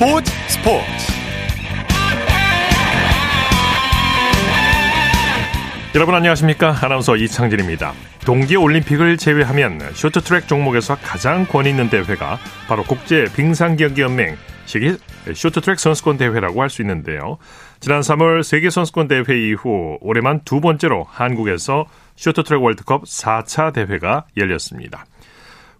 스포츠 스포츠. 여러분 안녕하십니까? 아나운서 이창진입니다. 동계올림픽을 제외하면 쇼트트랙 종목에서 가장 권위 있는 대회가 바로 국제 빙상경기연맹 세계 쇼트트랙 선수권 대회라고 할 수 있는데요. 지난 3월 세계 선수권 대회 이후 올해만 두 번째로 한국에서 쇼트트랙 월드컵 4차 대회가 열렸습니다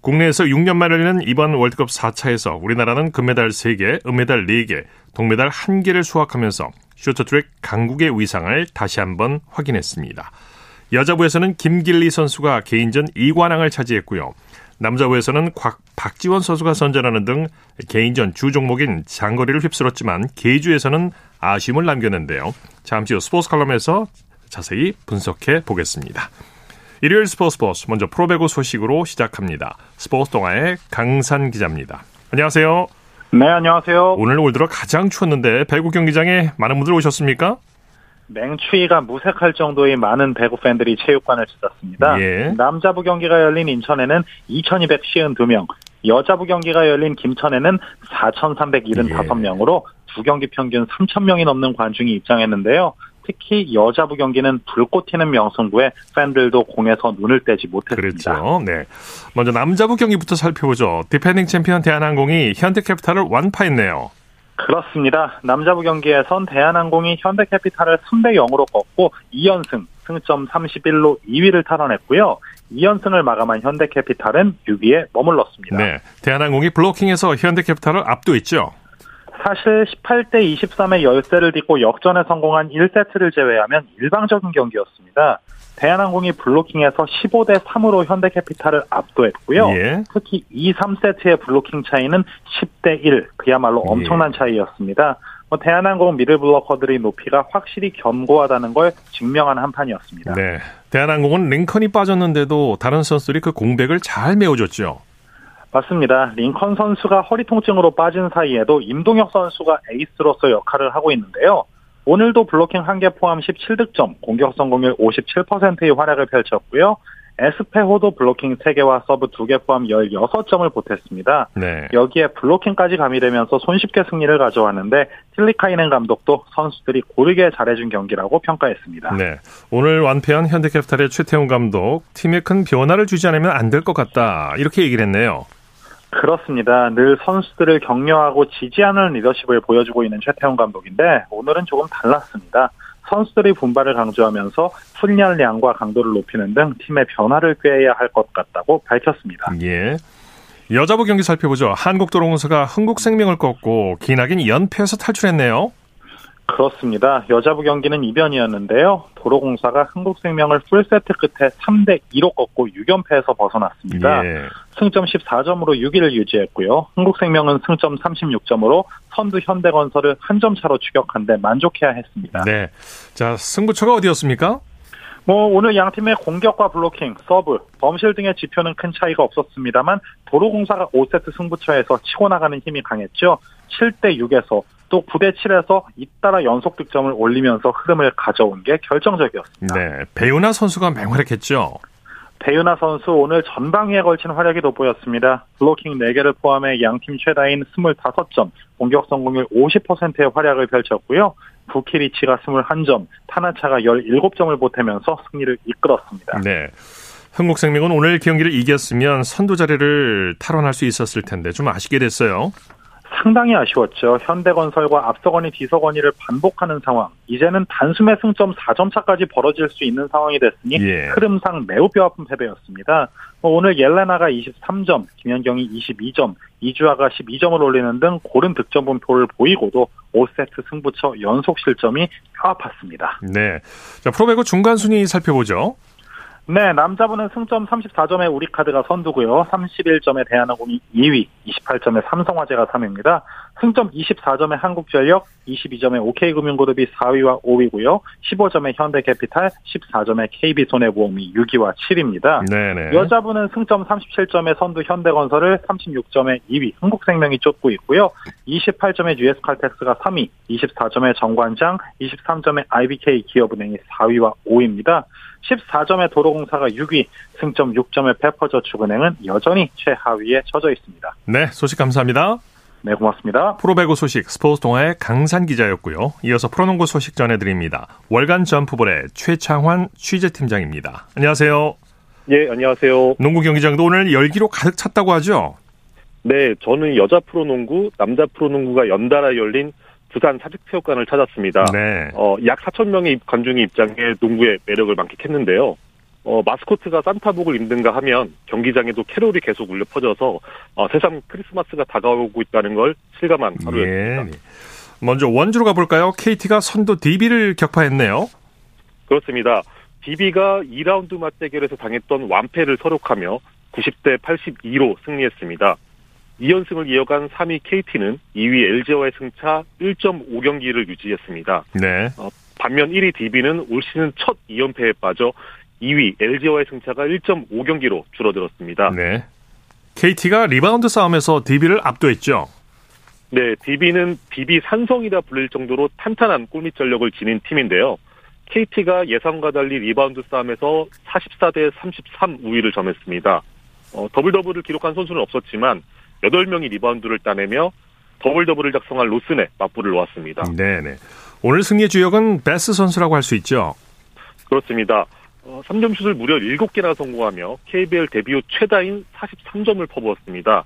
국내에서 6년 만에 열리는 이번 월드컵 4차에서 우리나라는 금메달 3개, 은메달 4개, 동메달 1개를 수확하면서 쇼트트랙 강국의 위상을 다시 한번 확인했습니다. 여자부에서는 김길리 선수가 개인전 2관왕을 차지했고요. 남자부에서는 곽, 박지원 선수가 선전하는 등 개인전 주 종목인 장거리를 휩쓸었지만 계주에서는 아쉬움을 남겼는데요. 잠시 후 스포츠 칼럼에서 자세히 분석해 보겠습니다. 일요일 스포츠 스포츠 먼저 프로배구 소식으로 시작합니다. 스포츠 동아의 강산 기자입니다. 안녕하세요. 네, 안녕하세요. 오늘 올 들어 가장 추웠는데 배구 경기장에 많은 분들 오셨습니까? 맹추위가 무색할 정도의 많은 배구 팬들이 체육관을 찾았습니다. 예. 남자부 경기가 열린 인천에는 2,252명, 여자부 경기가 열린 김천에는 4,375명으로 두 경기 평균 3,000명이 넘는 관중이 입장했는데요. 특히 여자부 경기는 불꽃 튀는 명승부에 팬들도 공에서 눈을 떼지 못했습니다. 그렇죠. 네. 먼저 남자부 경기부터 살펴보죠. 디펜딩 챔피언 대한항공이 현대캐피탈을 완파했네요. 그렇습니다. 남자부 경기에선 대한항공이 현대캐피탈을 3대 0으로 꺾고 2연승, 승점 31로 2위를 탈환했고요. 2연승을 마감한 현대캐피탈은 6위에 머물렀습니다. 네. 대한항공이 블로킹에서 현대캐피탈을 압도했죠. 사실 18대 23의 열세를 딛고 역전에 성공한 1세트를 제외하면 일방적인 경기였습니다. 대한항공이 블로킹에서 15대 3으로 현대캐피탈을 압도했고요. 예. 특히 2, 3세트의 블로킹 차이는 10대 1, 그야말로 예. 엄청난 차이였습니다. 뭐 대한항공 미들블러커들의 높이가 확실히 견고하다는 걸 증명한 한 판이었습니다. 네. 대한항공은 링컨이 빠졌는데도 다른 선수들이 그 공백을 잘 메워줬죠. 맞습니다. 링컨 선수가 허리 통증으로 빠진 사이에도 임동혁 선수가 에이스로서 역할을 하고 있는데요. 오늘도 블로킹 1개 포함 17득점, 공격 성공률 57%의 활약을 펼쳤고요. 에스페호도 블로킹 3개와 서브 2개 포함 16점을 보탰습니다. 네. 여기에 블로킹까지 가미되면서 손쉽게 승리를 가져왔는데 틸리카이넨 감독도 선수들이 고르게 잘해준 경기라고 평가했습니다. 네. 오늘 완패한 현대캐피탈의 최태웅 감독, 팀에 큰 변화를 주지 않으면 안 될 것 같다. 이렇게 얘기를 했네요. 그렇습니다. 늘 선수들을 격려하고 지지하는 리더십을 보여주고 있는 최태훈 감독인데 오늘은 조금 달랐습니다. 선수들의 분발을 강조하면서 훈련량과 강도를 높이는 등 팀의 변화를 꾀해야 할 것 같다고 밝혔습니다. 예. 여자부 경기 살펴보죠. 한국도로공사가 흥국생명을 꺾고 기나긴 연패에서 탈출했네요. 그렇습니다. 여자부 경기는 이변이었는데요. 도로공사가 흥국생명을 풀세트 끝에 3대 2로 꺾고 6연패에서 벗어났습니다. 예. 승점 14점으로 6위를 유지했고요. 흥국생명은 승점 36점으로 선두 현대건설을 한 점 차로 추격한 데 만족해야 했습니다. 네. 자, 승부처가 어디였습니까? 뭐 오늘 양 팀의 공격과 블로킹, 서브, 범실 등의 지표는 큰 차이가 없었습니다만 도로공사가 5세트 승부처에서 치고 나가는 힘이 강했죠. 7대 6에서 또 9대 7에서 잇따라 연속 득점을 올리면서 흐름을 가져온 게 결정적이었습니다. 네. 배유나 선수가 맹활약했죠. 배윤아 선수 오늘 전방위에 걸친 활약이 돋보였습니다. 블로킹 4개를 포함해 양팀 최다인 25점, 공격 성공률 50%의 활약을 펼쳤고요. 부키리치가 21점, 타나차가 17점을 보태면서 승리를 이끌었습니다. 네. 흥국생명은 오늘 경기를 이겼으면 선두 자리를 탈환할 수 있었을 텐데 좀 아쉽게 됐어요. 상당히 아쉬웠죠. 현대건설과 앞서거니 뒤서거니를 반복하는 상황. 이제는 단숨에 승점 4점 차까지 벌어질 수 있는 상황이 됐으니 예. 흐름상 매우 뼈아픈 패배였습니다. 뭐 오늘 옐레나가 23점, 김현경이 22점, 이주아가 12점을 올리는 등 고른 득점 분포를 보이고도 5세트 승부처 연속 실점이 뼈아팠습니다. 네. 자, 프로배구 중간 순위 살펴보죠. 네, 남자분은 승점 34점에 우리카드가 선두고요. 31점에 대한항공이 2위, 28점에 삼성화재가 3위입니다. 승점 24점에 한국전력, 22점에 OK금융그룹이 4위와 5위고요. 15점에 현대캐피탈, 14점에 KB손해보험이 6위와 7위입니다. 네네. 여자분은 승점 37점에 선두 현대건설을 36점에 2위 흥국생명이 쫓고 있고요. 28점에 GS칼텍스가 3위, 24점에 정관장, 23점에 IBK 기업은행이 4위와 5위입니다. 14점에 도로공사가 6위, 승점 6점에 페퍼저축은행은 여전히 최하위에 처져 있습니다. 네, 소식 감사합니다. 네, 고맙습니다. 프로배구 소식 스포츠 동아의 강산 기자였고요. 이어서 프로농구 소식 전해드립니다. 월간 점프볼의 최창환 취재팀장입니다. 안녕하세요. 예, 안녕하세요. 농구 경기장도 오늘 열기로 가득 찼다고 하죠? 네, 저는 여자 프로농구, 남자 프로농구가 연달아 열린 부산 사직체육관을 찾았습니다. 네. 어, 약 4천 명의 관중이 입장해 농구의 매력을 만끽했는데요. 어, 마스코트가 산타복을 입는가 하면 경기장에도 캐롤이 계속 울려 퍼져서 어, 세상 크리스마스가 다가오고 있다는 걸 실감한 하루였습니다. 예. 먼저 원주로 가볼까요? KT가 선두 DB를 격파했네요. 그렇습니다. DB가 2라운드 맞대결에서 당했던 완패를 설욕하며 90대 82로 승리했습니다. 2연승을 이어간 3위 KT는 2위 LG와의 승차 1.5경기를 유지했습니다. 네. 반면 1위 DB는 올 시즌 첫 2연패에 빠져 2위 LG와의 승차가 1.5경기로 줄어들었습니다. 네. KT가 리바운드 싸움에서 DB를 압도했죠. 네, DB는 DB 산성이라 불릴 정도로 탄탄한 골밑 전력을 지닌 팀인데요. KT가 예상과 달리 리바운드 싸움에서 44대 33 우위를 점했습니다. 어, 더블 더블을 기록한 선수는 없었지만 8명이 리바운드를 따내며 더블 더블을 작성한 로슨에 맞불을 놓았습니다. 네네. 오늘 승리의 주역은 배스 선수라고 할 수 있죠. 그렇습니다. 어, 3점 슛을 무려 7개나 성공하며 KBL 데뷔 후 최다인 43점을 퍼부었습니다.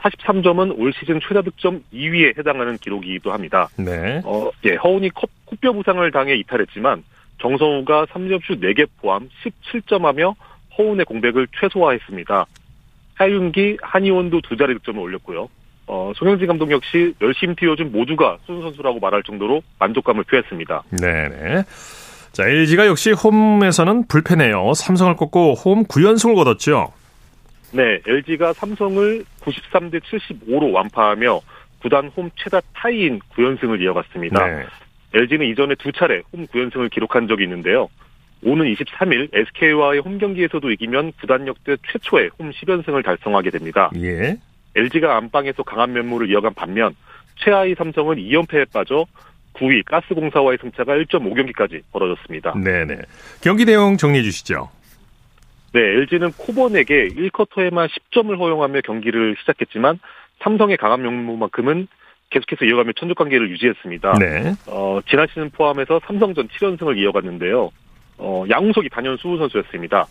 43점은 올 시즌 최다 득점 2위에 해당하는 기록이기도 합니다. 네. 어, 예, 허훈이 컵, 코뼈 부상을 당해 이탈했지만 정성우가 3점 슛 4개 포함 17점하며 허운의 공백을 최소화했습니다. 하윤기, 한희원도 두 자리 득점을 올렸고요. 어, 송영진 감독 역시 열심히 뛰어준 모두가 순 선수라고 말할 정도로 만족감을 표했습니다. 네네. 자, LG가 역시 홈에서는 불패네요. 삼성을 꺾고 홈 9연승을 거뒀죠. 네, LG가 삼성을 93대 75로 완파하며 구단 홈 최다 타이인 9연승을 이어갔습니다. 네. LG는 이전에 두 차례 홈 9연승을 기록한 적이 있는데요. 오는 23일 SK와의 홈 경기에서도 이기면 구단 역대 최초의 홈 10연승을 달성하게 됩니다. 예. LG가 안방에서 강한 면모를 이어간 반면 최하위 삼성은 2연패에 빠져 9위 가스공사와의 승차가 1.5경기까지 벌어졌습니다. 네네. 경기 내용 정리해 주시죠. 네, LG는 코번에게 1쿼터에만 10점을 허용하며 경기를 시작했지만 삼성에 강한 면모만큼은 계속해서 이어가며 천적 관계를 유지했습니다. 네. 어, 지난 시즌 포함해서 삼성전 7연승을 이어갔는데요. 어, 양홍석이 단연 수훈 선수였습니다.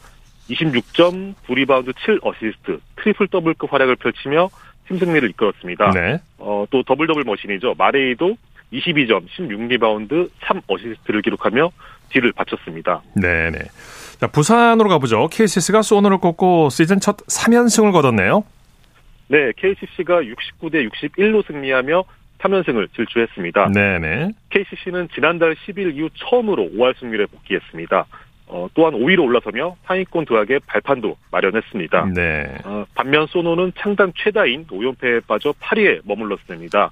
26점, 9리바운드 7어시스트, 트리플 더블급 활약을 펼치며 팀 승리를 이끌었습니다. 네. 어, 또 더블 더블 머신이죠. 마레이도 22점, 16리바운드, 3어시스트를 기록하며 뒤를 받쳤습니다. 네네. 자, 부산으로 가보죠. KCC가 소노를 꺾고 시즌 첫 3연승을 거뒀네요. 네, KCC가 69대 61로 승리하며 3연승을 질주했습니다. 네네. KCC는 지난달 10일 이후 처음으로 5할 승률에 복귀했습니다. 어, 또한 5위로 올라서며 상위권 도약의 발판도 마련했습니다. 네. 어, 반면 소노는 창단 최다인 5연패에 빠져 8위에 머물렀습니다.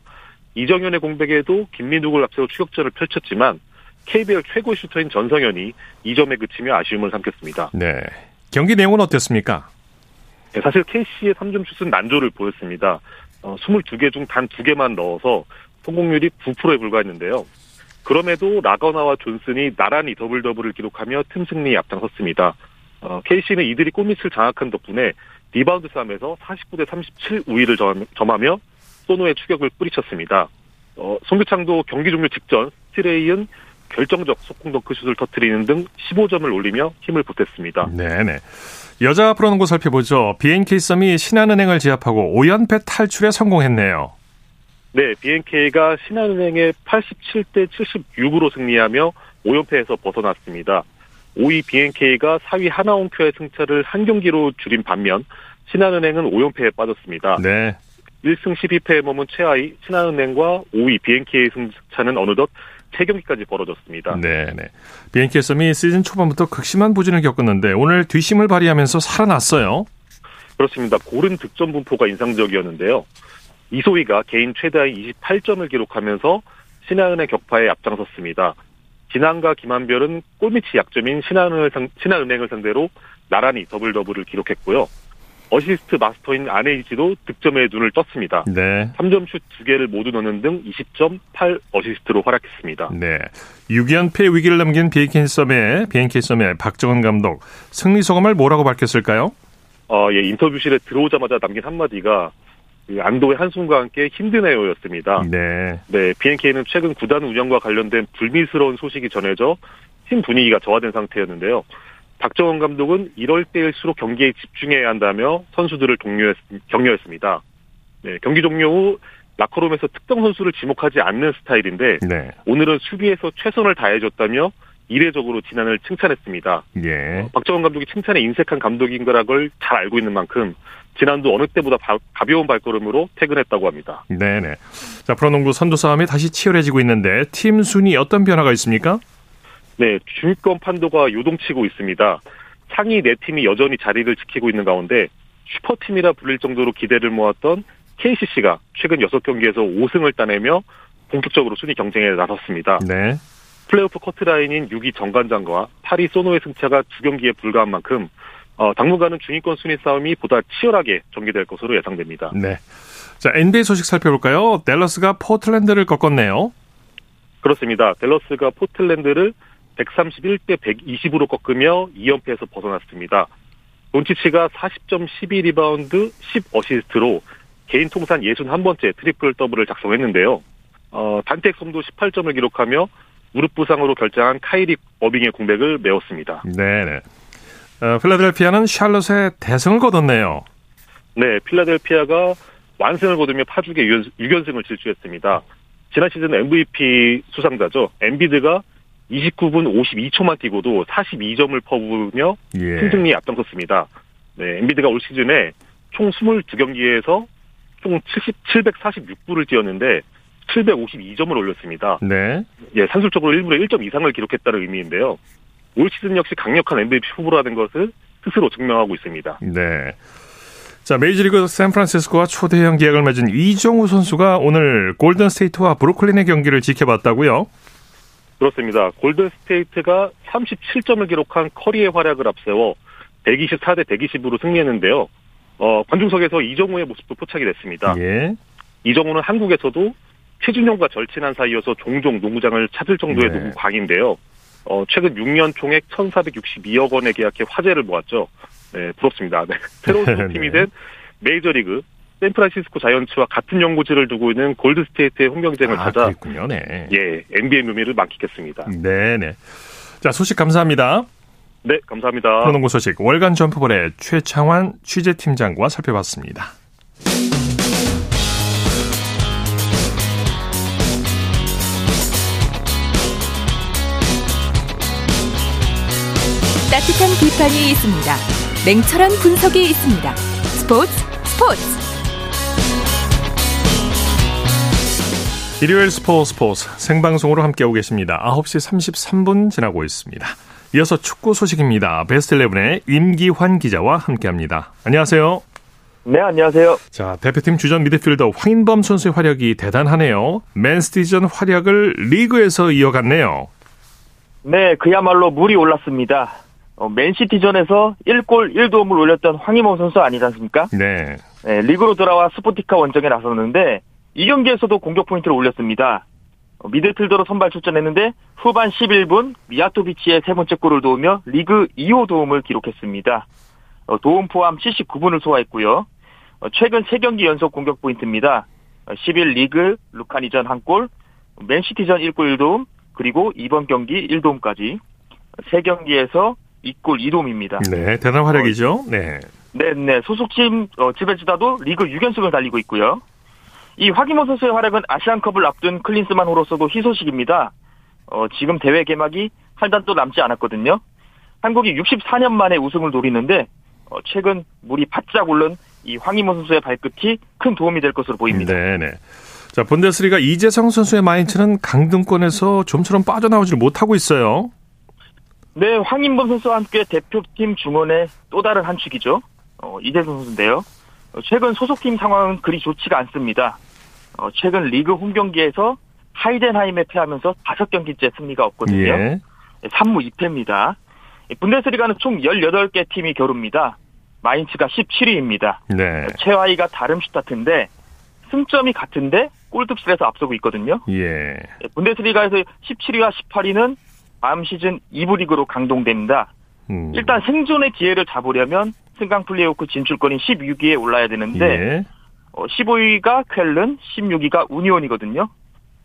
이정현의 공백에도 김민욱을 앞세워 추격전을 펼쳤지만 KBL 최고 슈터인 전성현이 2점에 그치며 아쉬움을 삼켰습니다. 네. 경기 내용은 어땠습니까? 네, 사실 KCC의 3점 슛은 난조를 보였습니다. 어, 22개 중 단 2개만 넣어서 성공률이 9%에 불과했는데요. 그럼에도 라건아와 존슨이 나란히 더블 더블을 기록하며 팀 승리에 앞장섰습니다. 어, KCC는 이들이 골밑을 장악한 덕분에 리바운드 싸움에서 49대 37 우위를 점, 점하며 소노의 추격을 뿌리쳤습니다. 어, 송교창도 경기 종료 직전 스틸에 이은 결정적 속공 덩크슛을 터뜨리는 등 15점을 올리며 힘을 보탰습니다. 네네. 여자 프로농구 살펴보죠. BNK 썸이 신한은행을 제압하고 5연패 탈출에 성공했네요. 네, BNK가 신한은행에 87대 76으로 승리하며 5연패에서 벗어났습니다. 5위 BNK가 4위 하나원큐의 승차를 한 경기로 줄인 반면 신한은행은 5연패에 빠졌습니다. 네. 1승 12패에 머문 최하위 신한은행과 5위 BNK의 승차는 어느덧 3경기까지 벌어졌습니다. 네 네. BNK 썸이 시즌 초반부터 극심한 부진을 겪었는데 오늘 뒷심을 발휘하면서 살아났어요. 그렇습니다. 고른 득점 분포가 인상적이었는데요. 이소희가 개인 최다의 28점을 기록하면서 신한은행 격파에 앞장섰습니다. 진한과 김한별은 골밑이 약점인 신한은행을, 상, 신한은행을 상대로 나란히 더블 더블을 기록했고요. 어시스트 마스터인 안혜지도 득점에 눈을 떴습니다. 네. 3점 슛 2개를 모두 넣는 등 20점 8 어시스트로 활약했습니다. 네. 6연패 위기를 넘긴 BNK 썸의 BNK 썸의 박정은 감독 승리 소감을 뭐라고 밝혔을까요? 어, 예, 인터뷰실에 들어오자마자 남긴 한마디가 그 안도의 한숨과 함께 힘든 해요였습니다. 네. 네, BNK는 최근 구단 운영과 관련된 불미스러운 소식이 전해져 팀 분위기가 저하된 상태였는데요. 박정원 감독은 이럴 때일수록 경기에 집중해야 한다며 선수들을 독려했, 격려했습니다. 네, 경기 종료 후 라커룸에서 특정 선수를 지목하지 않는 스타일인데 네. 오늘은 수비에서 최선을 다해줬다며 이례적으로 지난을 칭찬했습니다. 예. 어, 박정원 감독이 칭찬에 인색한 감독인 거라걸 잘 알고 있는 만큼 지난도 어느 때보다 바, 가벼운 발걸음으로 퇴근했다고 합니다. 네네. 자, 프로농구 선두 싸움이 다시 치열해지고 있는데 팀 순위 어떤 변화가 있습니까? 네, 중위권 판도가 요동치고 있습니다. 상위 네 팀이 여전히 자리를 지키고 있는 가운데 슈퍼팀이라 불릴 정도로 기대를 모았던 KCC가 최근 6경기에서 5승을 따내며 본격적으로 순위 경쟁에 나섰습니다. 네. 플레이오프 커트라인인 6위 정관장과 8위 소노의 승차가 두 경기에 불과한 만큼 어, 당분간은 중위권 순위 싸움이 보다 치열하게 전개될 것으로 예상됩니다. 네. 자, NBA 소식 살펴볼까요? 댈러스가 포틀랜드를 꺾었네요. 그렇습니다. 댈러스가 포틀랜드를 131대 120으로 꺾으며 2연패에서 벗어났습니다. 돈치치가 40점 12 리바운드 10 어시스트로 개인 통산 61번째 트리플 더블을 작성했는데요. 어, 단테 엑섬도 18점을 기록하며 무릎 부상으로 결장한 카이리 어빙의 공백을 메웠습니다. 네네. 어, 필라델피아는 샬롯에 대승을 거뒀네요. 네, 필라델피아가 완승을 거두며 파죽의 6연승을 질주했습니다. 지난 시즌 MVP 수상자죠. 엠비드가 29분 52초만 뛰고도 42점을 퍼부으며 예. 승승리에 앞장섰습니다. 네, 엠비드가 올 시즌에 총 22경기에서 총 70, 746분을 뛰었는데 752점을 올렸습니다. 네. 예, 산술적으로 1분에 1점 이상을 기록했다는 의미인데요. 올 시즌 역시 강력한 MVP 후보라는 것을 스스로 증명하고 있습니다. 네. 자, 메이저리그 샌프란시스코와 초대형 계약을 맺은 이정후 선수가 오늘 골든 스테이트와 브루클린의 경기를 지켜봤다고요? 그렇습니다. 골든스테이트가 37점을 기록한 커리의 활약을 앞세워 124대 120으로 승리했는데요. 어, 관중석에서 이정우의 모습도 포착이 됐습니다. 예. 이정우는 한국에서도 최준용과 절친한 사이여서 종종 농구장을 찾을 정도의 네. 농구 광인데요. 어, 최근 6년 총액 1,462억 원에 계약해 화제를 모았죠. 네, 부럽습니다. 네. 새로운 팀이 네. 된 메이저리그 샌프란시스코 자이언츠와 같은 연고지를 두고 있는 골드스테이트의 홈 경쟁을 아, 찾아 그랬군요. 네. 예, NBA 묘미를 만끽했습니다. 네 네. 자, 소식 감사합니다. 네, 감사합니다. 프로농구 소식 월간 점프볼의 최창환 취재팀장과 살펴봤습니다. 따뜻한 비판이 있습니다. 냉철한 분석이 있습니다. 스포츠 스포츠 일요일 스포츠 스포츠 생방송으로 함께하고 계십니다. 9시 33분 지나고 있습니다. 이어서 축구 소식입니다. 베스트 11의 임기환 기자와 함께합니다. 안녕하세요. 네, 안녕하세요. 자, 대표팀 주전 미드필더 황인범 선수의 활약이 대단하네요. 맨시티전 활약을 리그에서 이어갔네요. 네, 그야말로 물이 올랐습니다. 어, 맨시티전에서 1골 1도움을 올렸던 황인범 선수 아니지 않습니까? 네. 네, 리그로 돌아와 수보티차 원정에 나섰는데 이 경기에서도 공격 포인트를 올렸습니다. 어, 미드필더로 선발 출전했는데 후반 11분 미아토비치의 세 번째 골을 도우며 리그 2호 도움을 기록했습니다. 어, 도움 포함 79분을 소화했고요. 어, 최근 3경기 연속 공격 포인트입니다. 11 리그 루카니전 1골, 맨시티전 1골 1도움, 그리고 이번 경기 1도움까지 3경기에서 2골 2도움입니다. 네, 대단한 활약이죠. 네. 네 네 소속팀 어, 지벤지다도 리그 6연승을 달리고 있고요. 이 화기모 선수의 활약은 아시안컵을 앞둔 클린스만으로서도 희소식입니다. 어, 지금 대회 개막이 한 달도 남지 않았거든요. 한국이 64년 만에 우승을 노리는데 어, 최근 물이 바짝 오른 이 황희모 선수의 발끝이 큰 도움이 될 것으로 보입니다. 네, 네. 자, 본데스리가 이재성 선수의 마인츠는 강등권에서 좀처럼 빠져나오질 못하고 있어요. 네, 황인범 선수와 함께 대표팀 중원의 또 다른 한 축이죠. 어, 이재성 선수인데요. 어, 최근 소속팀 상황은 그리 좋지가 않습니다. 어, 최근 리그 홈 경기에서 하이덴하임에 패하면서 다섯 경기째 승리가 없거든요. 예. 3무 2패입니다. 분데스리가는 총 18개 팀이 겨룹니다. 마인츠가 17위입니다. 네. 최하위가 다름슈타트인데 승점이 같은데 골득실에서 앞서고 있거든요. 예. 분데스리가에서 17위와 18위는 다음 시즌 2부 리그로 강동됩니다. 음. 일단 생존의 기회를 잡으려면 승강 플레이오프 진출권인 16위에 올라야 되는데 예. 어, 15위가 쾰른, 16위가 우니온이거든요.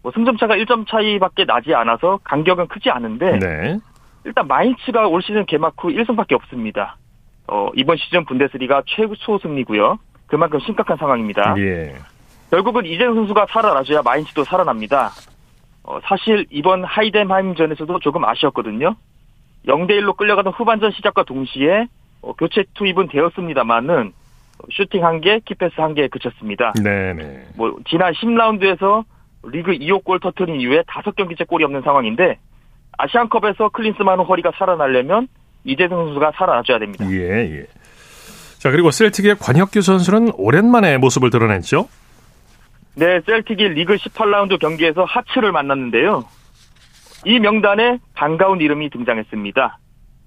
뭐 승점 차가 1점 차이밖에 나지 않아서 간격은 크지 않은데 네. 일단 마인츠가 올 시즌 개막 후 1승밖에 없습니다. 어, 이번 시즌 분데스리가 최소 승리고요. 그만큼 심각한 상황입니다. 예. 결국은 이재성 선수가 살아나줘야 마인츠도 살아납니다. 어, 사실 이번 하이덴하임전에서도 조금 아쉬웠거든요. 0대1로 끌려가던 후반전 시작과 동시에 어, 교체 투입은 되었습니다만은 슈팅 한 개, 키패스 한 개에 그쳤습니다. 네네. 뭐 지난 10라운드에서 리그 2호 골 터트린 이후에 5경기째 골이 없는 상황인데 아시안컵에서 클린스만호 허리가 살아나려면 이재성 선수가 살아나줘야 됩니다. 예, 예. 자, 그리고 셀틱의 권혁규 선수는 오랜만에 모습을 드러냈죠? 네, 셀틱이 리그 18라운드 경기에서 하츠를 만났는데요. 이 명단에 반가운 이름이 등장했습니다.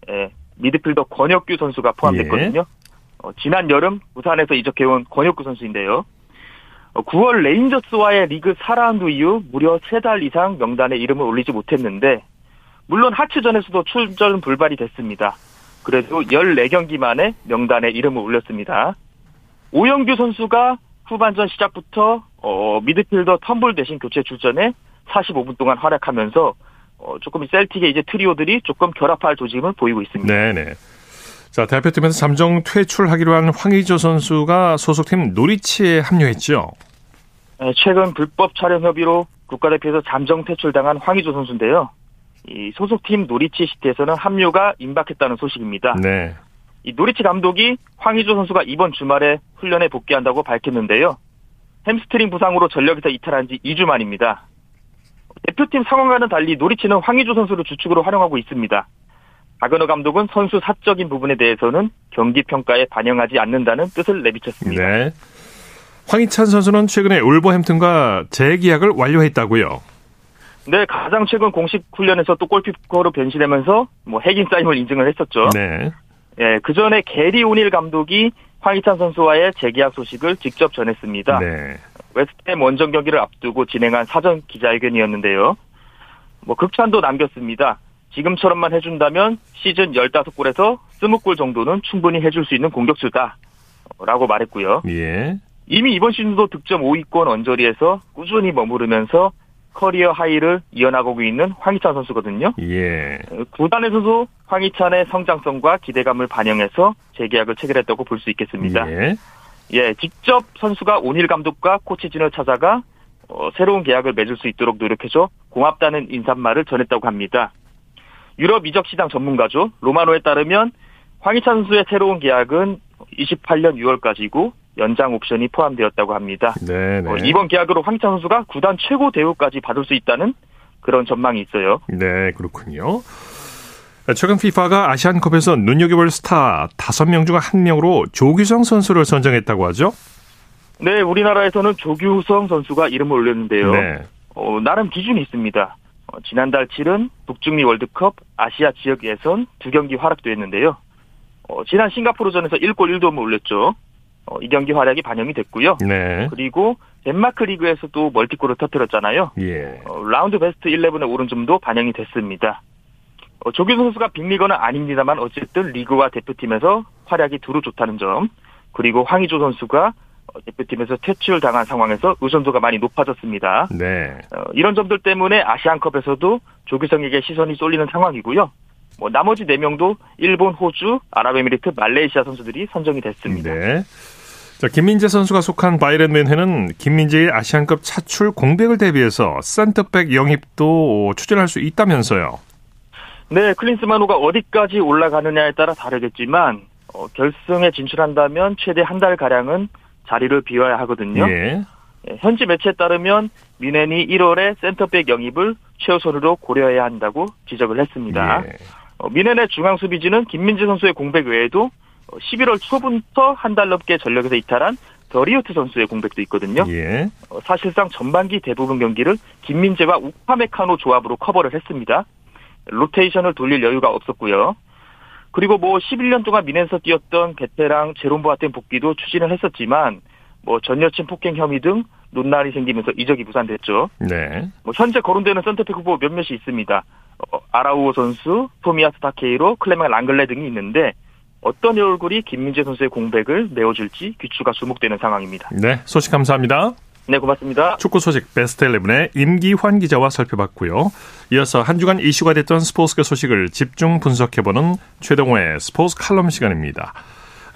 예, 미드필더 권혁규 선수가 포함됐거든요. 어, 지난 여름 부산에서 이적해온 권혁규 선수인데요. 어, 9월 레인저스와의 리그 4라운드 이후 무려 3달 이상 명단에 이름을 올리지 못했는데 물론 하츠전에서도 출전 불발이 됐습니다. 그래도 14경기 만에 명단에 이름을 올렸습니다. 오영규 선수가 후반전 시작부터 어, 미드필더 텀블 대신 교체 출전에 45분 동안 활약하면서 어, 조금 셀틱의 이제 트리오들이 조금 결합할 조짐을 보이고 있습니다. 네네. 자, 대표팀에서 잠정 퇴출하기로 한 황의조 선수가 소속팀 노리치에 합류했죠? 네, 최근 불법 촬영 협의로 국가대표에서 잠정 퇴출당한 황의조 선수인데요. 이 소속팀 노리치 시티에서는 합류가 임박했다는 소식입니다. 네. 이 노리치 감독이 황의조 선수가 이번 주말에 훈련에 복귀한다고 밝혔는데요. 햄스트링 부상으로 전력에서 이탈한 지 2주 만입니다. 대표팀 상황과는 달리 노리치는 황의조 선수를 주축으로 활용하고 있습니다. 바그너 감독은 선수 사적인 부분에 대해서는 경기 평가에 반영하지 않는다는 뜻을 내비쳤습니다. 네. 황희찬 선수는 최근에 울버햄튼과 재계약을 완료했다고요. 네, 가장 최근 공식 훈련에서 또 골키퍼로 변신하면서 뭐 핵인 싸임을 인증을 했었죠. 네. 예, 그 전에 게리 오닐 감독이 황희찬 선수와의 재계약 소식을 직접 전했습니다. 네. 웨스트햄 원정 경기를 앞두고 진행한 사전 기자회견이었는데요. 뭐 극찬도 남겼습니다. 지금처럼만 해준다면 시즌 15골에서 20골 정도는 충분히 해줄 수 있는 공격수다. 라고 말했고요. 예. 이미 이번 시즌도 득점 5위권 언저리에서 꾸준히 머무르면서 커리어 하이를 이어나가고 있는 황희찬 선수거든요. 예. 구단에서도 황희찬의 성장성과 기대감을 반영해서 재계약을 체결했다고 볼 수 있겠습니다. 예. 예, 직접 선수가 오닐 감독과 코치진을 찾아가 어, 새로운 계약을 맺을 수 있도록 노력해줘 고맙다는 인사말을 전했다고 합니다. 유럽 이적 시장 전문가죠. 로마노에 따르면 황희찬 선수의 새로운 계약은 28년 6월까지고 연장 옵션이 포함되었다고 합니다. 네, 어, 네. 이번 계약으로 황희찬 선수가 구단 최고 대우까지 받을 수 있다는 그런 전망이 있어요. 네, 그렇군요. 최근 FIFA가 아시안컵에서 눈여겨볼 스타 5명 중한 명으로 조규성 선수를 선정했다고 하죠? 네, 우리나라에서는 조규성 선수가 이름을 올렸는데요. 네. 어, 나름 기준이 있습니다. 어, 지난달 7은 북중미 월드컵 아시아 지역 예선 두 경기 활약도 했는데요. 어, 지난 싱가포르전에서 1골 1도움을 올렸죠. 어, 이 경기 활약이 반영이 됐고요. 네. 그리고 덴마크 리그에서도 멀티골을 터뜨렸잖아요. 예. 어, 라운드 베스트 11에 오른 점도 반영이 됐습니다. 어, 조규성 선수가 빅리거는 아닙니다만 어쨌든 리그와 대표팀에서 활약이 두루 좋다는 점 그리고 황의조 선수가 어, 대표팀에서 퇴출당한 상황에서 의존도가 많이 높아졌습니다. 네. 어, 이런 점들 때문에 아시안컵에서도 조규성에게 시선이 쏠리는 상황이고요. 뭐 나머지 4명도 일본, 호주, 아랍에미리트, 말레이시아 선수들이 선정이 됐습니다. 네. 자, 김민재 선수가 속한 바이런 맨해는 김민재의 아시안컵 차출 공백을 대비해서 센터백 영입도 추진할 수 있다면서요. 네, 클린스만호가 어디까지 올라가느냐에 따라 다르겠지만 어, 결승에 진출한다면 최대 한 달 가량은 자리를 비워야 하거든요. 예. 예, 현지 매체에 따르면 미넨이 1월에 센터백 영입을 최우선으로 고려해야 한다고 지적을 했습니다. 예. 어, 뮌헨의 중앙 수비진은 김민재 선수의 공백 외에도 어, 11월 초부터 한 달 넘게 전력에서 이탈한 더리흐트 선수의 공백도 있거든요. 예. 어, 사실상 전반기 대부분 경기를 김민재와 우파메카노 조합으로 커버를 했습니다. 로테이션을 돌릴 여유가 없었고요. 그리고 뭐 11년 동안 뮌헨에서 뛰었던 베테랑 제롬 보아텡 복귀도 추진을 했었지만 뭐 전 여친 폭행 혐의 등 논란이 생기면서 이적이 무산됐죠. 네. 뭐 현재 거론되는 센터백 후보 몇몇이 있습니다. 어, 아라우오 선수, 토미아스 타케이로, 클레멘 랑글레 등이 있는데 어떤 얼굴이 김민재 선수의 공백을 메워줄지 귀추가 주목되는 상황입니다. 네, 소식 감사합니다. 네, 고맙습니다. 축구 소식 베스트 11의 임기환 기자와 살펴봤고요. 이어서 한 주간 이슈가 됐던 스포츠계 소식을 집중 분석해보는 최동호의 스포츠 칼럼 시간입니다.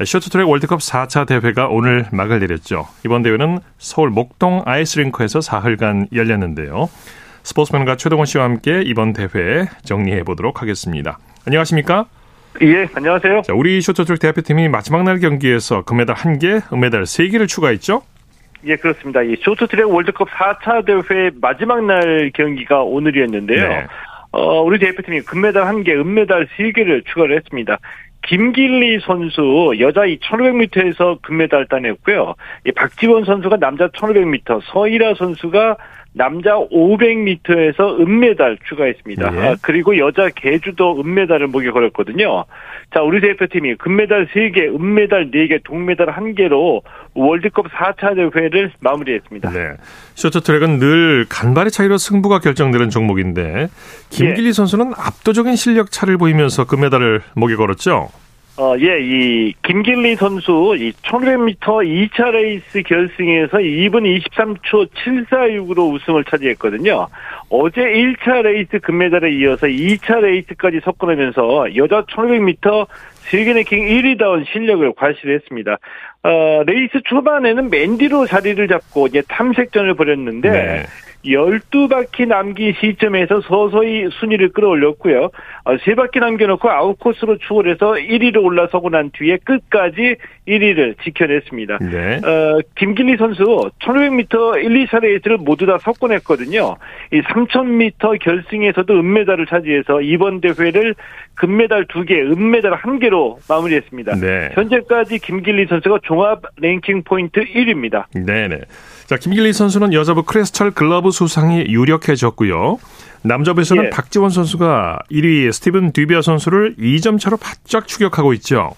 쇼트트랙 월드컵 4차 대회가 오늘 막을 내렸죠. 이번 대회는 서울 목동 아이스링크에서 사흘간 열렸는데요. 스포츠맨과 최동원 씨와 함께 이번 대회 정리해 보도록 하겠습니다. 안녕하십니까? 예, 안녕하세요. 자, 우리 쇼트트랙 대표팀이 마지막 날 경기에서 금메달 1개, 은메달 3개를 추가했죠? 예, 그렇습니다. 이 쇼트트랙 월드컵 4차 대회 마지막 날 경기가 오늘이었는데요. 네. 어, 우리 대표팀이 금메달 1개, 은메달 3개를 추가를 했습니다. 김길리 선수 여자 이 1500m에서 금메달 따냈고요. 이 박지원 선수가 남자 1500m, 서희라 선수가 남자 500m에서 은메달 추가했습니다. 예. 아, 그리고 여자 개주도 은메달을 목에 걸었거든요. 자, 우리 대표팀이 금메달 3개, 은메달 4개, 동메달 1개로 월드컵 4차 대회를 마무리했습니다. 네. 쇼트트랙은 늘 간발의 차이로 승부가 결정되는 종목인데 김길리 예. 선수는 압도적인 실력 차를 보이면서 금메달을 목에 걸었죠? 어, 예, 이, 김길리 선수, 이 1500m 2차 레이스 결승에서 2분 23초 746으로 우승을 차지했거든요. 어제 1차 레이스 금메달에 이어서 2차 레이스까지 석권하면서 여자 1500m 세계 랭킹 1위다운 실력을 과시했습니다. 어, 레이스 초반에는 맨 뒤로 자리를 잡고 이제 탐색전을 벌였는데, 네. 12바퀴 남긴 시점에서 서서히 순위를 끌어올렸고요. 어, 3바퀴 남겨놓고 아웃코스로 추월 해서 1위로 올라서고 난 뒤에 끝까지 1위를 지켜냈습니다. 네. 어, 김길리 선수 1500m 1, 2차 레이스를 모두 다 석권했거든요. 이 3000m 결승에서도 은메달을 차지해서 이번 대회를 금메달 2개, 은메달 1개로 마무리했습니다. 네. 현재까지 김길리 선수가 종합 랭킹 포인트 1위입니다. 네네. 자, 김길리 선수는 여자부 크리스털 글로브 수상이 유력해졌고요. 남자부에서는 예. 박지원 선수가 1위 스티븐 뒤부아 선수를 2점 차로 바짝 추격하고 있죠.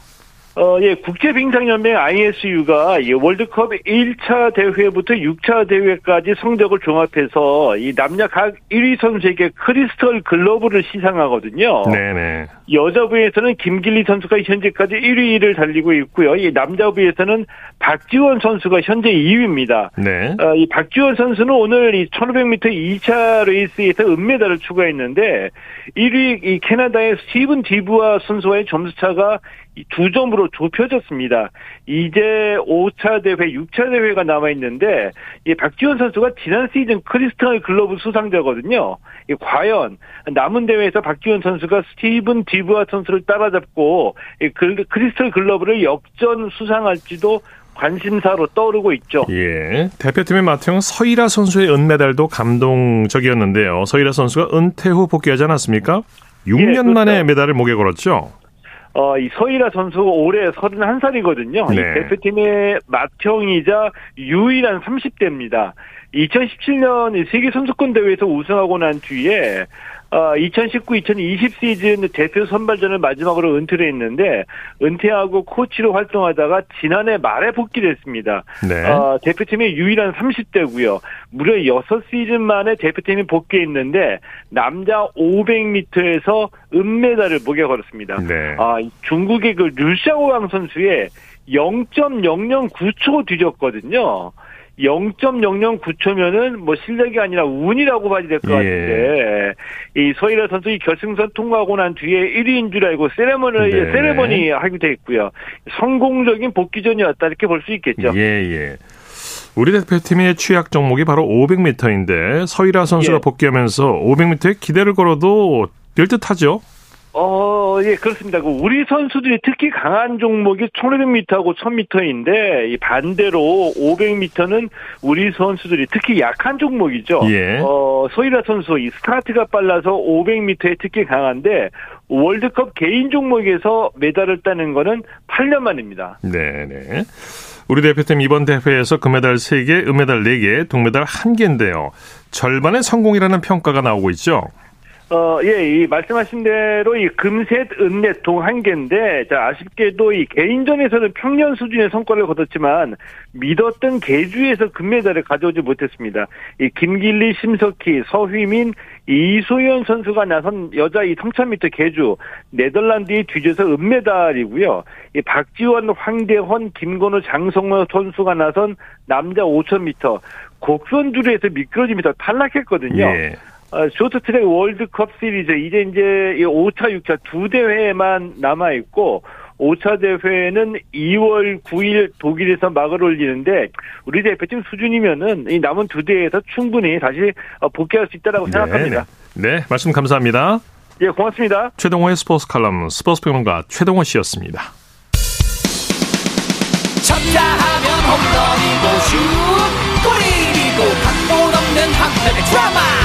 어, 예, 국제빙상연맹 ISU가 이 월드컵 1차 대회부터 6차 대회까지 성적을 종합해서 이 남녀 각 1위 선수에게 크리스털 글로브를 시상하거든요. 네네. 여자부에서는 김길리 선수가 현재까지 1위를 달리고 있고요. 이 남자부에서는 박지원 선수가 현재 2위입니다. 네. 어, 이 박지원 선수는 오늘 이 1500m 2차 레이스에서 은메달을 추가했는데 1위 이 캐나다의 스티븐 뒤부아 선수와의 점수차가 이 두 점으로 좁혀졌습니다. 이제 5차 대회, 6차 대회가 남아 있는데 이 박지원 선수가 지난 시즌 크리스탈 글로브 수상자거든요. 이 과연 남은 대회에서 박지원 선수가 스티븐 뒤부아 선수를 따라잡고 크리스탈 글로브를 역전 수상할지도 관심사로 떠오르고 있죠. 예. 대표팀의 맏형 서이라 선수의 은메달도 감동적이었는데요. 서이라 선수가 은퇴 후 복귀하지 않았습니까? 6년 그렇죠. 만에 메달을 목에 걸었죠. 어, 이 서희라 선수 올해 31살이거든요. 이 네. 대표팀의 맏형이자 유일한 30대입니다. 2017년 세계 선수권 대회에서 우승하고 난 뒤에 어, 2019, 2020 시즌 대표 선발전을 마지막으로 은퇴를 했는데 은퇴하고 코치로 활동하다가 지난해 말에 복귀를 했습니다. 네. 어, 대표팀의 유일한 30대고요. 무려 6시즌 만에 대표팀이 복귀했는데 남자 500m에서 은메달을 목에 걸었습니다. 네. 아, 이 중국의 그 류샤오왕 선수의 0.009초 뒤졌거든요. 0.009초면은 뭐 실력이 아니라 운이라고 봐야 될것 예. 같은데 이 서희라 선수 이 결승선 통과하고 난 뒤에 1위인 줄 알고 세레머니 네. 세레머니 하기도 했고요. 성공적인 복귀전이었다 이렇게 볼 수 있겠죠. 예, 예. 우리 대표팀의 취약 종목이 바로 500m인데 서희라 선수가 예. 복귀하면서 500m에 기대를 걸어도 될 듯하죠. 어, 예, 그렇습니다. 그 우리 선수들이 특히 강한 종목이 1500m하고 1000m인데, 이 반대로 500m는 우리 선수들이 특히 약한 종목이죠. 예. 어, 소이라 선수, 이 스타트가 빨라서 500m에 특히 강한데, 월드컵 개인 종목에서 메달을 따는 거는 8년 만입니다. 네, 네. 우리 대표팀 이번 대회에서 금메달 3개, 은메달 4개, 동메달 1개인데요. 절반의 성공이라는 평가가 나오고 있죠. 어, 어, 예, 이 말씀하신 대로 이 금셋, 은넷, 동 한 개인데, 자, 아쉽게도 이 개인전에서는 평년 수준의 성과를 거뒀지만, 믿었던 개주에서 금메달을 가져오지 못했습니다. 이 김길리, 심석희, 서휘민, 이소연 선수가 나선 여자 이 3000m 개주, 네덜란드에 뒤져서 은메달이고요. 이 박지원, 황대헌, 김건우, 장성호 선수가 나선 남자 5000m, 곡선주로에서 미끄러지면서 탈락했거든요. 예. 어, 쇼트트랙 월드컵 시리즈 이제 이제 5차, 6차 두 대회만 남아 있고 5차 대회는 2월 9일 독일에서 막을 올리는데 우리 대표팀 수준이면은 이 남은 두 대회에서 충분히 다시 어, 복귀할 수 있다라고 생각합니다. 네, 네, 말씀 감사합니다. 예, 고맙습니다. 최동호의 스포츠 칼럼 스포츠 평론가 최동호 씨였습니다. 쳤다 하면 홈런이고 슛 골이고 각본 없는 한편의 드라마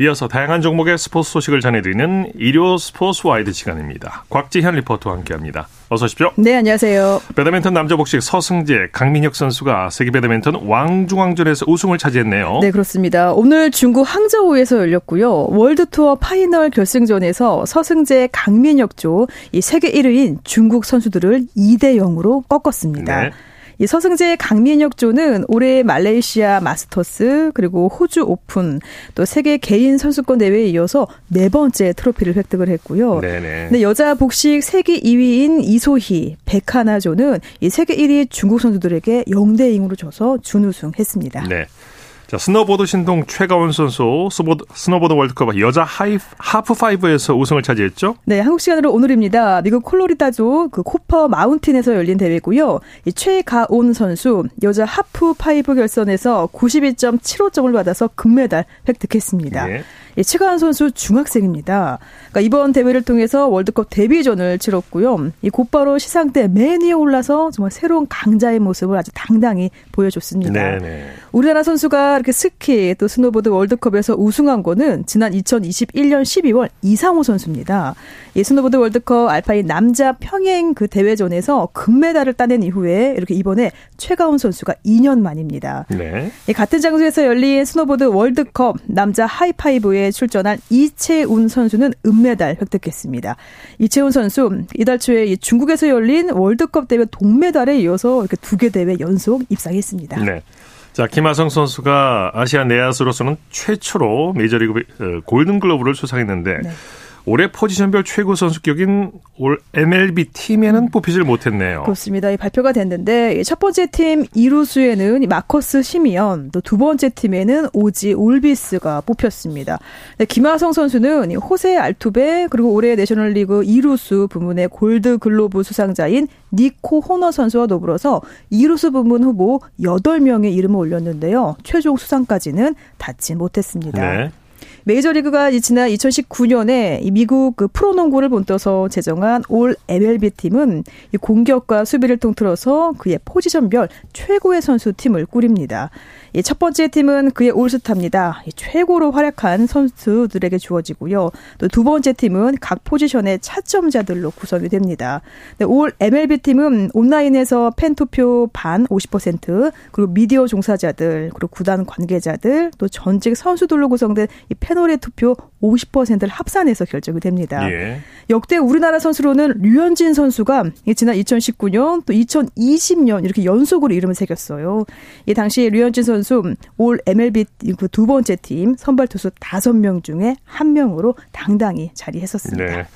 이어서 다양한 종목의 스포츠 소식을 전해드리는 일요 스포츠 와이드 시간입니다. 곽지현 리포터와 함께합니다. 어서 오십시오. 네, 안녕하세요. 배드민턴 남자 복식 서승재, 강민혁 선수가 세계 배드민턴 왕중왕전에서 우승을 차지했네요. 네, 그렇습니다. 오늘 중국 항저우에서 열렸고요. 월드투어 파이널 결승전에서 서승재, 강민혁 조 이 세계 1위인 중국 선수들을 2대 0으로 꺾었습니다. 네. 이 서승재 강민혁조는 올해 말레이시아 마스터스 그리고 호주 오픈 또 세계 개인 선수권 대회에 이어서 네 번째 트로피를 획득을 했고요. 네네. 네, 여자 복식 세계 2위인 이소희, 백하나조는 이 세계 1위 중국 선수들에게 0대 2로 져서 준우승했습니다. 네. 자, 스노보드 신동 최가온 선수 스노보드, 스노보드 월드컵 여자 하이, 하프 파이프에서 우승을 차지했죠? 네, 한국 시간으로 오늘입니다. 미국 콜로라도주 그 코퍼 마운틴에서 열린 대회고요. 이 최가온 선수 여자 하프 파이프 결선에서 92.75점을 받아서 금메달 획득했습니다. 예. 이 최가온 선수 중학생입니다. 그러니까 이번 대회를 통해서 월드컵 데뷔전을 치렀고요. 이 곧바로 시상대 맨 위에 올라서 정말 새로운 강자의 모습을 아주 당당히 보여줬습니다. 네네. 우리나라 선수가 이렇게 스키 또 스노보드 월드컵에서 우승한 거는 지난 2021년 12월 이상호 선수입니다. 이 스노보드 월드컵 알파인 남자 평행 그 대회전에서 금메달을 따낸 이후에 이렇게 이번에 최가온 선수가 2년 만입니다. 네. 이 같은 장소에서 열린 스노보드 월드컵 남자 하프파이프에 출전한 이채운 선수는 은메달 획득했습니다. 이채운 선수 이달 초에 이 중국에서 열린 월드컵 대회 동메달에 이어서 이렇게 두 개 대회 연속 입상했습니다. 네. 자, 김하성 선수가 아시아 내야수로서는 최초로 메이저리그 어, 골든글러브를 수상했는데 네. 올해 포지션별 최고 선수 격인 All MLB 팀에는 뽑히질 못했네요. 그렇습니다. 이 발표가 됐는데 첫 번째 팀 이루수에는 마커스 시미언, 또 두 번째 팀에는 아지 올비스가 뽑혔습니다. 네, 김하성 선수는 이 호세 알투베 그리고 올해 내셔널리그 이루수 부문의 골드 글로브 수상자인 니코 호너 선수와 더불어서 이루수 부문 후보 8명에 이름을 올렸는데요. 최종 수상까지는 닿지 못했습니다. 네. 메이저리그가 지난 2019년에 이 미국 그 프로농구를 본떠서 제정한 올 MLB 팀은 이 공격과 수비를 통틀어서 그의 포지션별 최고의 선수 팀을 꾸립니다. 이첫 번째 팀은 그의 올스타입니다. 이 최고로 활약한 선수들에게 주어지고요. 또 두 번째 팀은 각 포지션의 차점자들로 구성이 됩니다. 네, 올 MLB 팀은 온라인에서 팬 투표 반 50%, 그리고 미디어 종사자들, 그리고 구단 관계자들, 또 전직 선수들로 구성된 이 패널의 투표 50%를 합산해서 결정이 됩니다. 예. 역대 우리나라 선수로는 류현진 선수가 이 지난 2019년 또 2020년 이렇게 연속으로 이름을 새겼어요. 이 당시 류현진 선수 올 MLB 그 두 번째 팀 선발 투수 5명 중에 한 명으로 당당히 자리했었습니다. 네.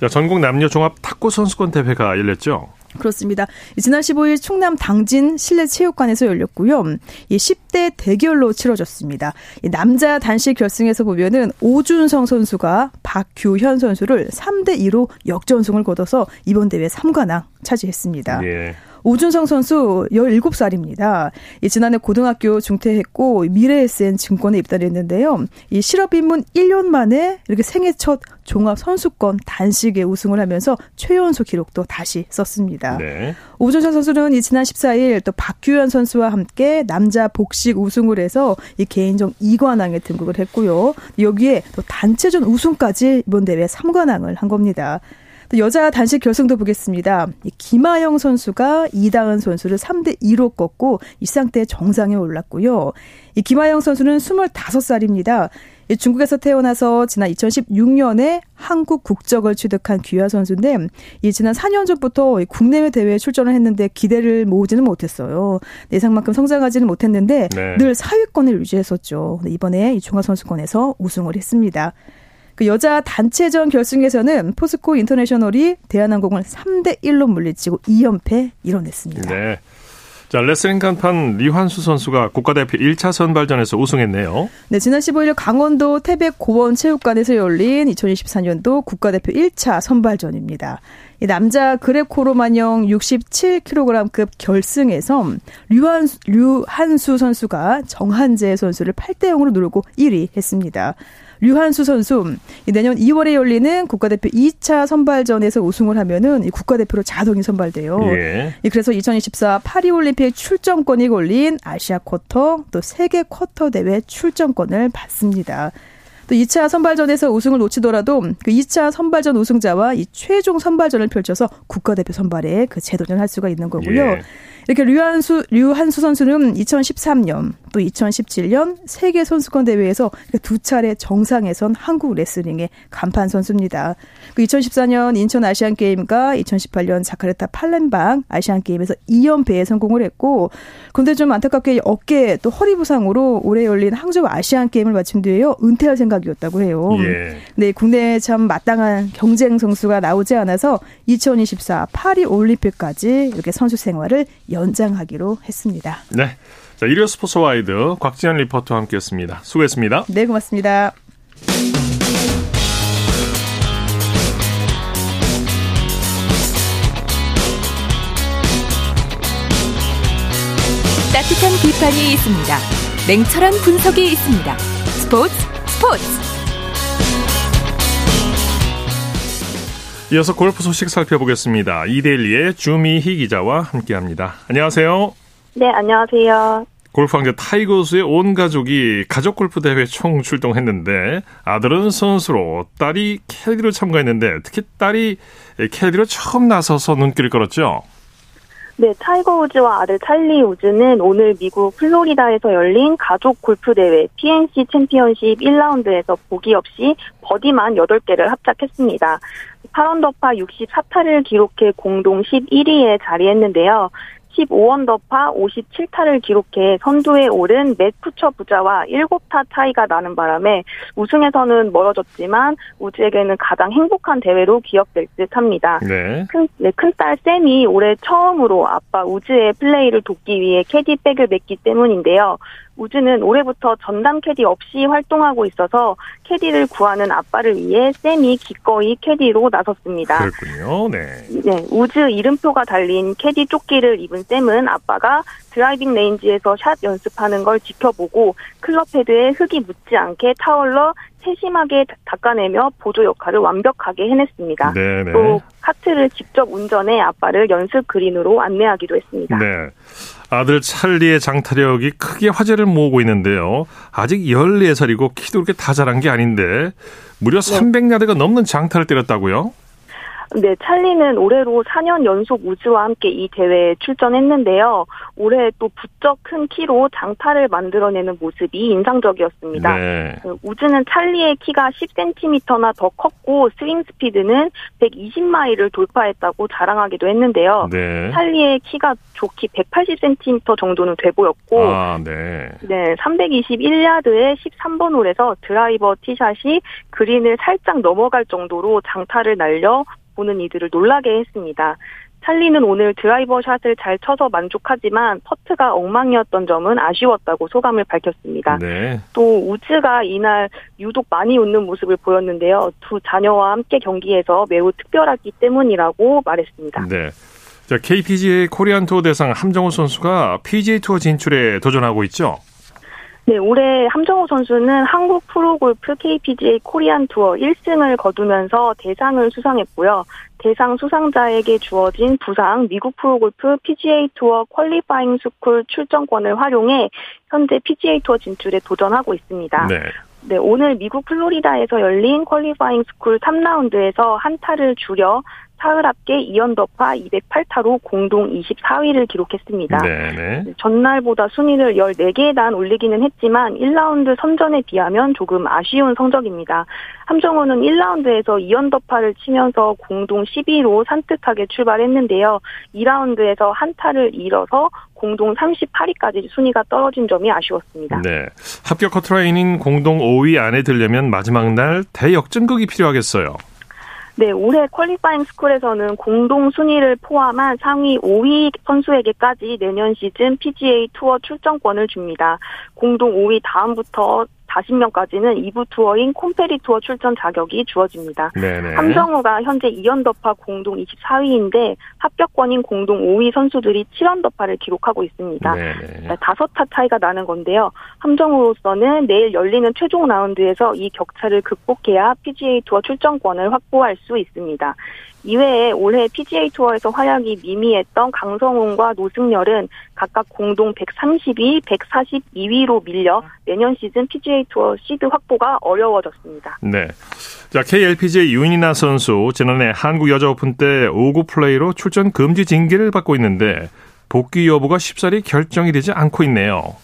자, 전국 남녀 종합 탁구 선수권 대회가 열렸죠. 그렇습니다. 지난 15일 충남 당진 실내 체육관에서 열렸고요. 이 10대 대결로 치러졌습니다. 이 남자 단식 결승에서 보면은 오준성 선수가 박규현 선수를 3대 2로 역전승을 거둬서 이번 대회 3관왕 차지했습니다. 예. 오준성 선수 17살입니다. 이 지난해 고등학교 중퇴했고 미래에센 증권에 입단했는데요. 이 실업 입문 1년 만에 이렇게 생애 첫 종합 선수권 단식에 우승을 하면서 최연소 기록도 다시 썼습니다. 네. 오준성 선수는 이 지난 14일 또 박규현 선수와 함께 남자 복식 우승을 해서 이 개인전 2관왕에 등극을 했고요. 여기에 또 단체전 우승까지 이번 대회 3관왕을 한 겁니다. 또 여자 단식 결승도 보겠습니다. 이 김하영 선수가 이다은 선수를 3대 2로 꺾고 일상대 정상에 올랐고요. 이 김하영 선수는 25살입니다. 이 중국에서 태어나서 지난 2016년에 한국 국적을 취득한 귀화 선수인데 이 지난 4년 전부터 국내외 대회에 출전을 했는데 기대를 모으지는 못했어요. 예상만큼 성장하지는 못했는데 네. 늘 사위권을 유지했었죠. 이번에 이 중화선수권에서 우승을 했습니다. 그 여자 단체전 결승에서는 포스코 인터내셔널이 대한항공을 3대 1로 물리치고 2연패 이뤄냈습니다. 네. 자, 레슬링 간판 리환수 선수가 국가대표 1차 선발전에서 우승했네요. 네, 지난 15일 강원도 태백 고원 체육관에서 열린 2024년도 국가대표 1차 선발전입니다. 이 남자 그레코로만형 67kg급 결승에서 류한수, 류한수 선수가 정한재 선수를 8대 0으로 누르고 1위 했습니다. 류한수 선수 내년 2월에 열리는 국가대표 2차 선발전에서 우승을 하면은 이 국가대표로 자동이 선발돼요. 예. 이 그래서 2024 파리 올림픽 출전권이 걸린 아시아 쿼터 또 세계 쿼터 대회 출전권을 받습니다. 또 2차 선발전에서 우승을 놓치더라도 그 2차 선발전 우승자와 이 최종 선발전을 펼쳐서 국가대표 선발에 그 재도전할 수가 있는 거고요. 예. 이렇게 류한수 류한수 선수는 2013년 또 2017년 세계 선수권 대회에서 두 차례 정상에 선 한국 레슬링의 간판 선수입니다. 그 2014년 인천 아시안 게임과 2018년 자카르타 팔렘방 아시안 게임에서 2연패에 성공을 했고 근데 좀 안타깝게 어깨 또 허리 부상으로 올해 열린 항저우 아시안 게임을 마친 뒤에요 은퇴할 생각이었다고 해요. 예. 네, 국내에 참 마땅한 경쟁 선수가 나오지 않아서 2024 파리 올림픽까지 이렇게 선수 생활을 연 장하기로 했습니다. 네. 자, 일요 스포츠 와이드 곽지현 리포터와 함께했습니다. 수고했습니다. 네, 고맙습니다. 따뜻한 비판이 있습니다. 냉철한 분석이 있습니다. 스포츠 스포츠. 이어서 골프 소식 살펴보겠습니다. 이데일리의 주미희 기자와 함께합니다. 안녕하세요. 네, 안녕하세요. 골프 황제 타이거 우즈의 온 가족이 가족 골프 대회 총 출동했는데 아들은 선수로 딸이 캐디로 참가했는데 특히 딸이 캐디로 처음 나서서 눈길을 끌었죠. 네, 타이거 우즈와 아들 찰리 우즈는 오늘 미국 플로리다에서 열린 가족 골프 대회 PNC 챔피언십 1라운드에서 보기 없이 버디만 8개를 합작했습니다. 8언더파 64타를 기록해 공동 11위에 자리했는데요. 15언더파 57타를 기록해 선두에 오른 맷 쿠처 부자와 7타 차이가 나는 바람에 우승에서는 멀어졌지만 우즈에게는 가장 행복한 대회로 기억될 듯합니다. 네. 큰, 네, 큰딸 샘이 올해 처음으로 아빠 우즈의 플레이를 돕기 위해 캐디백을 멨기 때문인데요. 우즈는 올해부터 전담 캐디 없이 활동하고 있어서 캐디를 구하는 아빠를 위해 샘이 기꺼이 캐디로 나섰습니다. 그렇군요. 네. 네, 우즈 이름표가 달린 캐디 조끼를 입은 샘은 아빠가 드라이빙 레인지에서 샷 연습하는 걸 지켜보고 클럽 헤드에 흙이 묻지 않게 타월로 세심하게 닦아내며 보조 역할을 완벽하게 해냈습니다. 네네. 또 카트를 직접 운전해 아빠를 연습 그린으로 안내하기도 했습니다. 네. 아들 찰리의 장타력이 크게 화제를 모으고 있는데요. 아직 14살이고 키도 그렇게 다 자란 게 아닌데 무려 300야드가 넘는 장타를 때렸다고요? 네, 찰리는 올해로 4년 연속 우즈와 함께 이 대회에 출전했는데요. 올해 또 부쩍 큰 키로 장타를 만들어내는 모습이 인상적이었습니다. 네. 그 우즈는 찰리의 키가 10cm나 더 컸고 스윙 스피드는 120마일을 돌파했다고 자랑하기도 했는데요. 네. 찰리의 키가 좋기 180cm 정도는 돼 보였고 아, 네. 네, 321야드의 13번 홀에서 드라이버 티샷이 그린을 살짝 넘어갈 정도로 장타를 날려 보는 이들을 놀라게 했습니다. 찰리는 오늘 드라이버 샷을 잘 쳐서 만족하지만 퍼트가 엉망이었던 점은 아쉬웠다고 소감을 밝혔습니다. 네. 또 우즈가 이날 유독 많이 웃는 모습을 보였는데요. 두 자녀와 함께 경기에서 매우 특별하기 때문이라고 말했습니다. 네. 자, KPGA 코리안 투어 대상 함정호 선수가 PGA 투어 진출에 도전하고 있죠. 네, 올해 함정우 선수는 한국 프로골프 KPGA 코리안 투어 1승을 거두면서 대상을 수상했고요. 대상 수상자에게 주어진 부상 미국 프로골프 PGA 투어 퀄리파잉 스쿨 출전권을 활용해 현재 PGA 투어 진출에 도전하고 있습니다. 네. 네, 오늘 미국 플로리다에서 열린 퀄리파잉 스쿨 3라운드에서 한 타를 줄여 사흘 합계 2언더파 208타로 공동 24위를 기록했습니다. 네, 네. 전날보다 순위를 14계단 올리기는 했지만 1라운드 선전에 비하면 조금 아쉬운 성적입니다. 함정호는 1라운드에서 2언더파를 치면서 공동 10위로 산뜻하게 출발했는데요. 2라운드에서 한 타를 잃어서 공동 38위까지 순위가 떨어진 점이 아쉬웠습니다. 네. 합격 커트라인인 공동 5위 안에 들려면 마지막 날 대역전극이 필요하겠어요. 네, 올해 퀄리파잉 스쿨에서는 공동 순위를 포함한 상위 5위 선수에게까지 내년 시즌 PGA 투어 출전권을 줍니다. 공동 5위 다음부터 40명까지는 2부 투어인 콘페리 투어 출전 자격이 주어집니다. 네네. 함정우가 현재 2언더파 공동 24위인데 합격권인 공동 5위 선수들이 7언더파를 기록하고 있습니다. 네네. 다섯 타 차이가 나는 건데요. 함정호로서는 내일 열리는 최종 라운드에서 이 격차를 극복해야 PGA 투어 출전권을 확보할 수 있습니다. 이외에 올해 PGA 투어에서 활약이 미미했던 강성훈과 노승열은 각각 공동 132, 142위로 밀려 내년 시즌 PGA 투어 시드 확보가 어려워졌습니다. 네. 자, KLPGA 윤이나 선수 지난해 한국 여자 오픈 때 오구 플레이로 출전 금지 징계를 받고 있는데 복귀 여부가 쉽사리 결정이 되지 않고 있네요.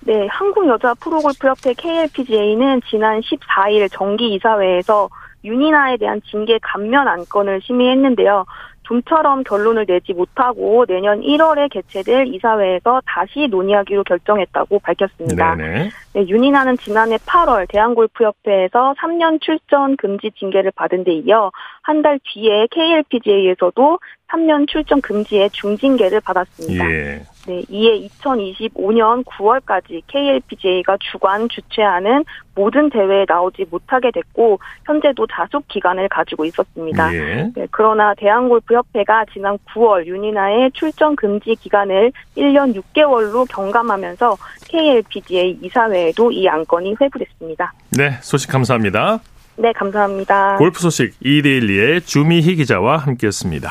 네, 한국 여자 프로골프협회 KLPGA는 지난 14일 정기 이사회에서 윤이나에 대한 징계 감면 안건을 심의했는데요. 좀처럼 결론을 내지 못하고 내년 1월에 개최될 이사회에서 다시 논의하기로 결정했다고 밝혔습니다. 네네. 네, 윤이나는 지난해 8월 대한골프협회에서 3년 출전 금지 징계를 받은 데 이어 한 달 뒤에 KLPGA에서도 3년 출전 금지의 중징계를 받았습니다. 예. 네, 이에 2025년 9월까지 KLPGA가 주관 주최하는 모든 대회에 나오지 못하게 됐고 현재도 자숙 기간을 가지고 있었습니다. 예. 네, 그러나 대한골프협회가 지난 9월 윤이나의 출전 금지 기간을 1년 6개월로 경감하면서 KLPGA 이사회에도 이 안건이 회부됐습니다. 네, 소식 감사합니다. 네, 감사합니다. 골프 소식 이데일리의 주미희 기자와 함께했습니다.